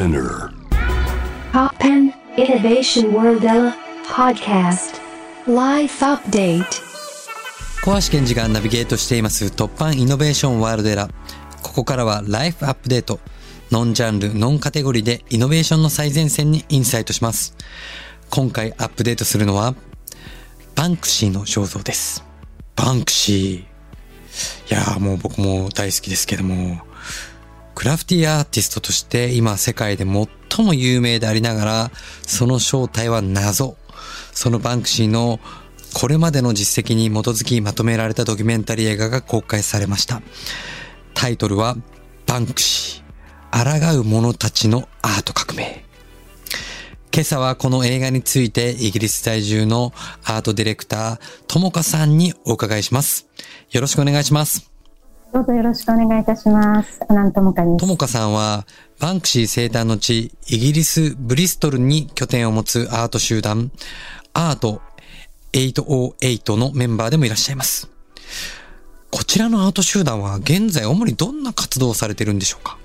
Spinner. Poppen Innovation World Podcast. Life Update. 小橋健二がナビゲートしています突破イノベーションワールドエラここからはライフアップデートノンジャンルノンカテゴリーでイノベーションの最前線にインサイトします。今回アップデートするのはバンクシーの肖像です。バンクシー。いやーもう僕も大好きですけどもグラフティアーティストとして今世界で最も有名でありながらその正体は謎そのバンクシーのこれまでの実績に基づきまとめられたドキュメンタリー映画が公開されました。タイトルは、バンクシー、抗う者たちのアート革命。今朝はこの映画についてイギリス在住のアートディレクター、ともかさんにお伺いします。よろしくお願いします。どうぞよろしくお願いいたします。アナントモカです。ともかさんは、バンクシー生誕の地、イギリス・ブリストルに拠点を持つアート集団、アート808のメンバーでもいらっしゃいます。こちらのアート集団は現在主にどんな活動をされてるんでしょうか？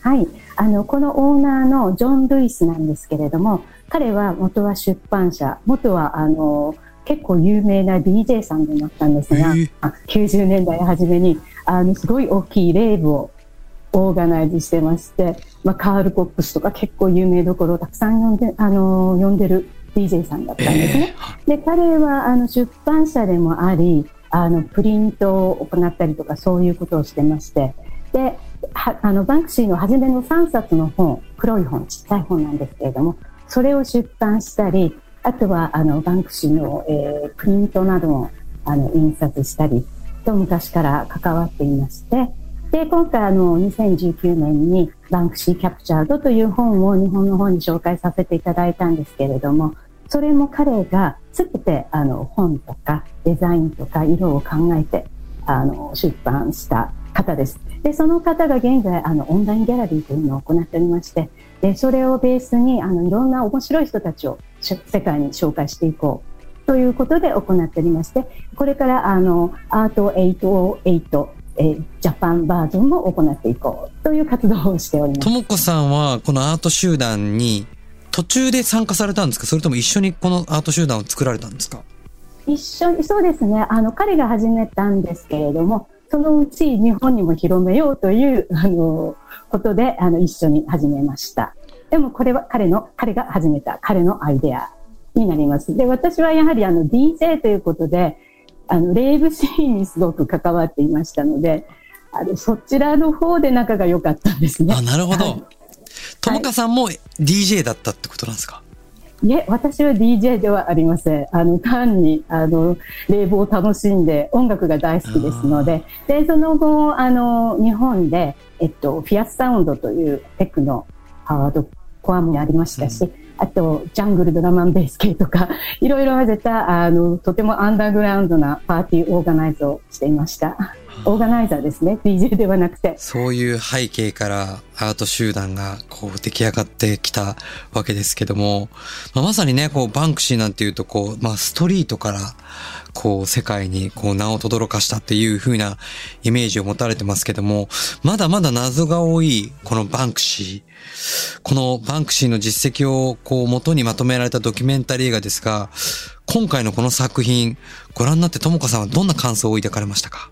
はい。あの、このオーナーのジョン・ルイスなんですけれども、彼は元は出版社、元はあの、結構有名な DJ さんでもあったんですがへえ、あ90年代初めに、あの、すごい大きいレイブをオーガナイズしてまして、まあ、カール・ポップスとか結構有名どころをたくさん呼んで、あの、呼んでる DJ さんだったんですね。で、彼はあの出版社でもあり、あの、プリントを行ったりとかそういうことをしてまして、で、はあの、バンクシーの初めの3冊の本、黒い本、ちっちゃい本なんですけれども、それを出版したり、あとは、あの、バンクシーの、えープリントなども、あの、印刷したり、と昔から関わっていまして、で、今回あの、2019年にバンクシーキャプチャードという本を日本の方に紹介させていただいたんですけれども、それも彼がすべてあの本とかデザインとか色を考えてあの出版した方です。で、その方が現在あのオンラインギャラリーというのを行っておりまして、で、それをベースにあのいろんな面白い人たちを世界に紹介していこうということで行っておりまして、これからあのアート808えージャパンバージョンも行っていこうという活動をしておりますと。もこさんはこのアート集団に途中で参加されたんですか？それとも一緒にこのアート集団を作られたんですか？一緒に、そうですね。あの、彼が始めたんですけれども、そのうち日本にも広めようという、あの、ことで、あの、一緒に始めました。でもこれは彼の、彼が始めた、彼のアイデアになります。で、私はやはりあの、DJ ということで、あの、レイブシーンにすごく関わっていましたので、あの、そちらの方で仲が良かったんですね。あ、なるほはいど。ともかさんも DJ だったってことなんですか？いえ、私は DJ ではありません。あの、単に、あの、レイブを楽しんで、音楽が大好きですので、で、その後、あの、日本で、えっと、フィアスサウンドというテクノ、ハワードコアもありましたし、あと、ジャングルドラマンベース系とか、いろいろ混ぜた、あの、とてもアンダーグラウンドなパーティーオーガナイズをしていました。オーガナイザーですね。DJ ではなくて。そういう背景からアート集団がこう出来上がってきたわけですけども、まあ、まさにね、こうバンクシーなんていうとこう、まあストリートからこう世界にこう名を轟かしたっていう風なイメージを持たれてますけども、まだまだ謎が多いこのバンクシー。このバンクシーの実績をこう元にまとめられたドキュメンタリー映画ですが、今回のこの作品ご覧になってともかさんはどんな感想を抱かれましたか？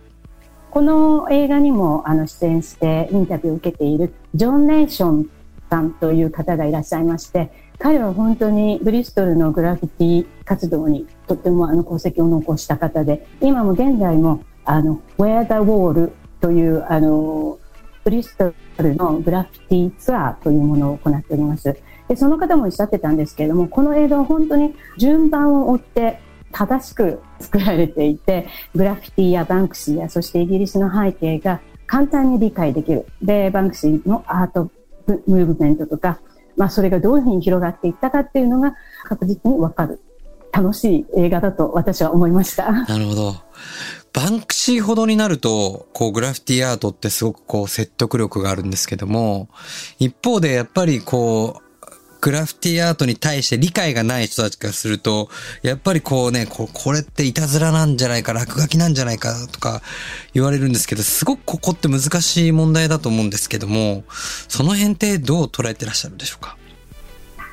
この映画にもあの出演してインタビューを受けているジョン・ネーションさんという方がいらっしゃいまして、彼は本当にブリストルのグラフィティ活動にとってもあの功績を残した方で、今も現在もあの Where the Wall というあのブリストルのグラフィティツアーというものを行っております。で、その方もおっしゃってたんですけれども、この映画は本当に順番を追って正しく作られていて、グラフィティやバンクシーや、そしてイギリスの背景が簡単に理解できる。で、バンクシーのアートムーブメントとか、まあそれがどういうふうに広がっていったかっていうのが確実にわかる。楽しい映画だと私は思いました。なるほど。バンクシーほどになると、こうグラフィティアートってすごくこう説得力があるんですけども、一方でやっぱりこう、グラフィティアートに対して理解がない人たちからすると、やっぱりこうね、ここれっていたずらなんじゃないか、落書きなんじゃないかとか言われるんですけど、すごくここって難しい問題だと思うんですけども、その辺ってどう捉えてらっしゃるんでしょうか？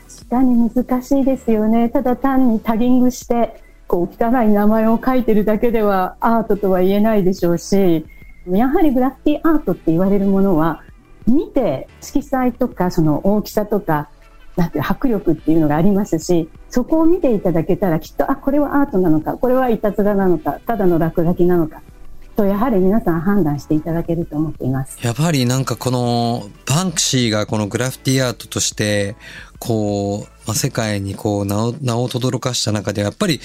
確かに難しいですよね。ただ単にタギングして、こう汚い名前を書いてるだけではアートとは言えないでしょうし、やはりグラフィティアートって言われるものは、見て色彩とかその大きさとか、なんて迫力っていうのがありますし、そこを見ていただけたらきっと、あ、これはアートなのか、これはいたずらなのか、ただの落書きなのか、とやはり皆さん判断していただけると思っています。やっぱりなんかこのバンクシーがこのグラフィティアートとしてこう、まあ、世界にこう名を名を轟かした中でやっぱり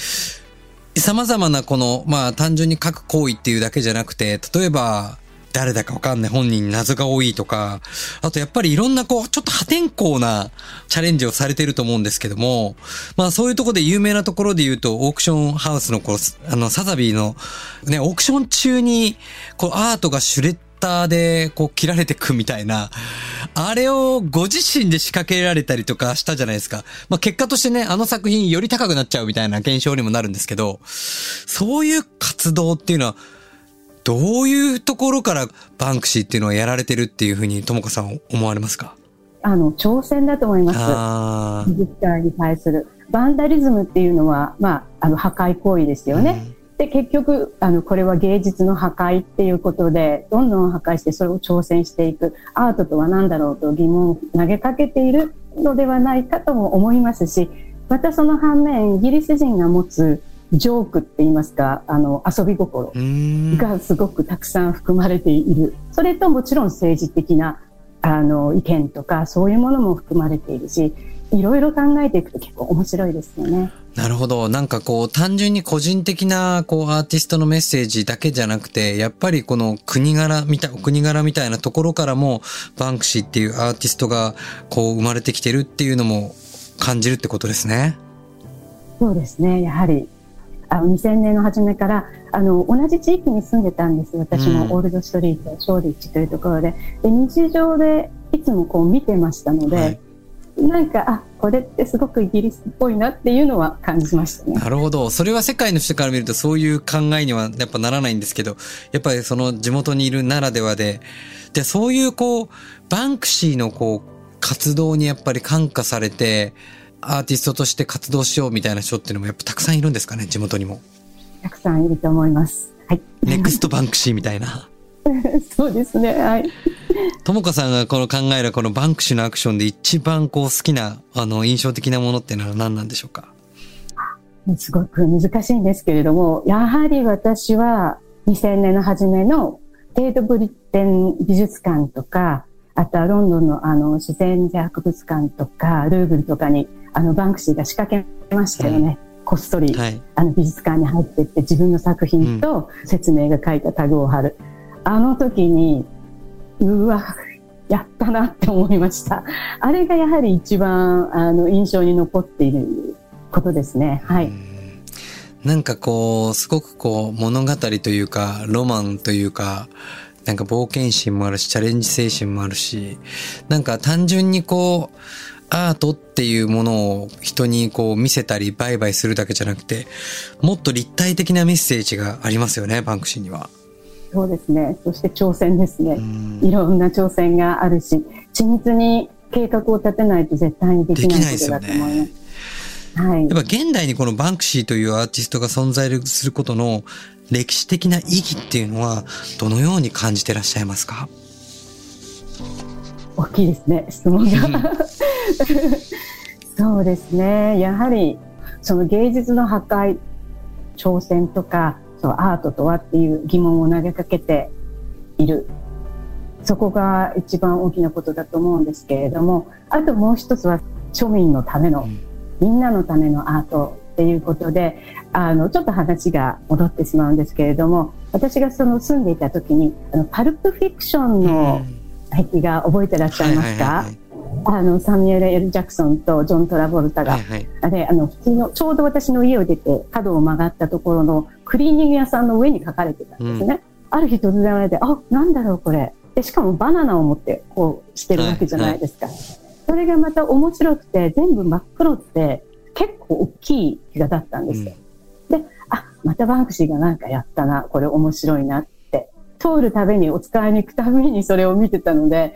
様々なこのまあ単純に書く行為っていうだけじゃなくて例えば誰だかわかんない本人に謎が多いとか、あとやっぱりいろんなこう、ちょっと破天荒なチャレンジをされてると思うんですけども、まあそういうところで有名なところで言うと、オークションハウスのこう、あの、サザビーの、ね、オークション中に、こう、アートがシュレッダーでこう切られてくみたいな、あれをご自身で仕掛けられたりとかしたじゃないですか。まあ結果としてね、あの作品より高くなっちゃうみたいな現象にもなるんですけど、そういう活動っていうのは、どういうところからバンクシーっていうのはやられてるっていうふうに、ともかさん思われますか？あの、挑戦だと思います。美術館に対する。バンダリズムっていうのは、まあ、あの、破壊行為ですよね。うんで、結局、あの、これは芸術の破壊っていうことで、どんどん破壊してそれを挑戦していく、アートとは何だろうと疑問を投げかけているのではないかとも思いますし、またその反面、イギリス人が持つジョークって言いますか、あの、遊び心がすごくたくさん含まれている。それともちろん政治的な、あの、意見とか、そういうものも含まれているし、いろいろ考えていくと結構面白いですよね。なるほど。なんかこう、単純に個人的な、こう、アーティストのメッセージだけじゃなくて、やっぱりこの国柄みたい、国柄みたいなところからも、バンクシーっていうアーティストが、こう、生まれてきてるっていうのも感じるってことですね。そうですね。やはり、あの2000年の初めからあの同じ地域に住んでたんです私もオールドストリート、ショーリッチというところで。で日常でいつもこう見てましたので、はい、なんかあこれってすごくイギリスっぽいなっていうのは感じましたね。なるほど。それは世界の人から見るとそういう考えにはやっぱならないんですけど、やっぱりその地元にいるならではで、で、そういうこう、バンクシーのこう、活動にやっぱり感化されて、アーティストとして活動しようみたいな人っていうのもやっぱたくさんいるんですかね、地元にも。たくさんいると思います。はい。ネクストバンクシーみたいな。そうですね。はい。ともかさんがこの考えるこのバンクシーのアクションで一番こう好きな、あの、印象的なものっていうのは何なんでしょうか？すごく難しいんですけれども、やはり私は2000年の初めのテートブリテン美術館とか、あとはロンドンのあの自然博物館とか、ルーブルとかにあのバンクシーが仕掛けましたよね。こっそり、はい、あの美術館に入っていって自分の作品と説明が書いたタグを貼る。うん、あの時に、うわ、やったなって思いました。あれがやはり一番あの印象に残っていることですね。はい。なんかこう、すごくこう物語というか、ロマンというか、なんか冒険心もあるし、チャレンジ精神もあるし、なんか単純にこう、アートっていうものを人にこう見せたり売買するだけじゃなくて、もっと立体的なメッセージがありますよね、バンクシーには。そうですね。そして挑戦ですね。いろんな挑戦があるし、緻密に計画を立てないと絶対にできないことだと思います。ね、はい。やっぱ現代にこのバンクシーというアーティストが存在することの歴史的な意義っていうのはどのように感じてらっしゃいますか？大きいですね、質問が。そうですね。やはり、その芸術の破壊、挑戦とか、そのアートとはっていう疑問を投げかけている。そこが一番大きなことだと思うんですけれども、あともう一つは庶民のための、みんなのためのアートっていうことで、あの、ちょっと話が戻ってしまうんですけれども、私がその住んでいた時に、あの、パルプフィクションの壁画覚えてらっしゃいますか、あの、サミュエル・エル・ジャクソンとジョン・トラボルタが、はいはい、あれ、あの、普通の、ちょうど私の家を出て角を曲がったところのクリーニング屋さんの上に書かれてたんですね。うん、ある日突然言われて、あ、なんだろうこれ。で、しかもバナナを持ってこうしてるわけじゃないですか。はいはいそれがまた面白くて、全部真っ黒って結構大きい気がだったんですよ。で、あ、またバンクシーがなんかやったな、これ面白いなって。通るたびに、お使いに行くたびにそれを見てたので、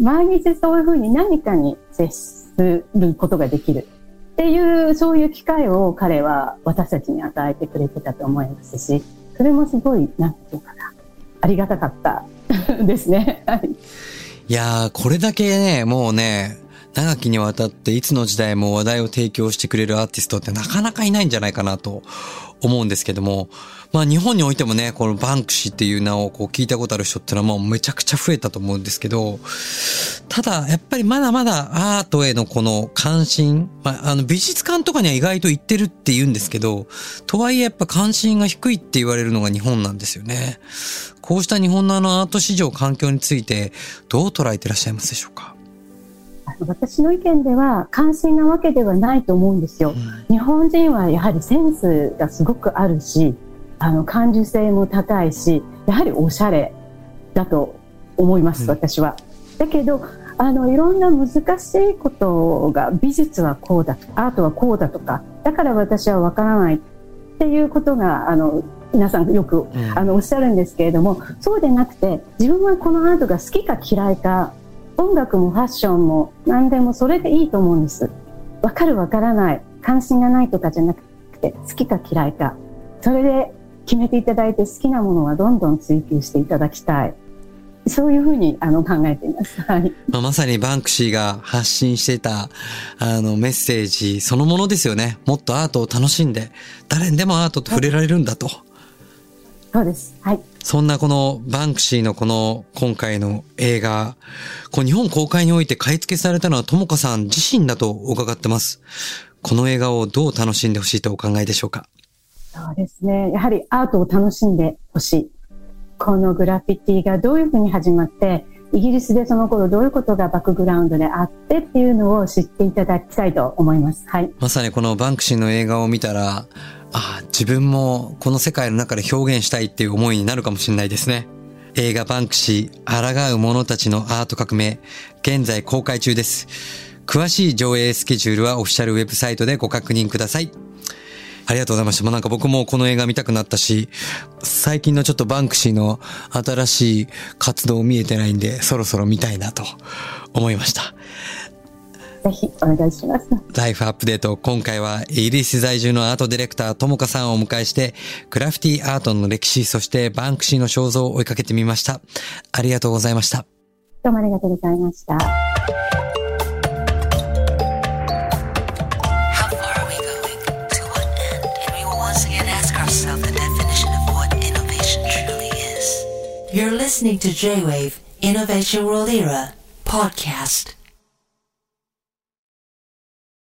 毎日そういうふうに何かに接することができる。っていう、そういう機会を彼は私たちに与えてくれてたと思いますし、それもすごい、なんていうかな、ありがたかったですね。はい。いやー、これだけね、もうね、長きにわたっていつの時代も話題を提供してくれるアーティストってなかなかいないんじゃないかなと思うんですけども、まあ日本においてもね、このバンクシーっていう名をこう聞いたことある人ってのはもうめちゃくちゃ増えたと思うんですけど、ただやっぱりまだまだアートへのこの関心、まああの美術館とかには意外と行ってるって言うんですけど、とはいえやっぱ関心が低いって言われるのが日本なんですよね。こうした日本のあのアート市場環境についてどう捉えてらっしゃいますでしょうか？私の意見では関心なわけではないと思うんですよ。日本人はやはりセンスがすごくあるし、あの感受性も高いし、やはりおしゃれだと思います、うん私は。だけど、あの、いろんな難しいことが、美術はこうだとか、アートはこうだとか、だから私はわからないっていうことが、あの、皆さんよく、うんあの、おっしゃるんですけれども、そうでなくて、自分はこのアートが好きか嫌いか、音楽もファッションも何でもそれでいいと思うんです。わかるわからない、関心がないとかじゃなくて、好きか嫌いか、それで決めていただいて好きなものはどんどん追求していただきたい。そういうふうにあの考えています。はい。まあ、まさにバンクシーが発信していた、あの、メッセージそのものですよね。もっとアートを楽しんで、誰にでもアートと触れられるんだと。そうです。はい。そんなこのバンクシーのこの今回の映画、こう日本公開において買い付けされたのはともかさん自身だと伺ってます。この映画をどう楽しんでほしいとお考えでしょうか？そうですね。やはりアートを楽しんでほしい。このグラフィティがどういうふうに始まって、イギリスでその頃どういうことがバックグラウンドであってっていうのを知っていただきたいと思います。はい。まさにこのバンクシーの映画を見たら、ああ、自分もこの世界の中で表現したいっていう思いになるかもしれないですね。映画バンクシー、抗う者たちのアート革命、現在公開中です。詳しい上映スケジュールはオフィシャルウェブサイトでご確認ください。ありがとうございました。もうなんか僕もこの映画見たくなったし、最近のちょっとバンクシーの新しい活動見えてないんで、そろそろ見たいなと思いました。ぜひお願いします。ライフアップデート、今回はイギリス在住のアートディレクターともかさんをお迎えして、グラフィティアートの歴史、そしてバンクシーの肖像を追いかけてみました。ありがとうございました。どうもありがとうございました。Listening to J-Wave Innovation World Era podcast.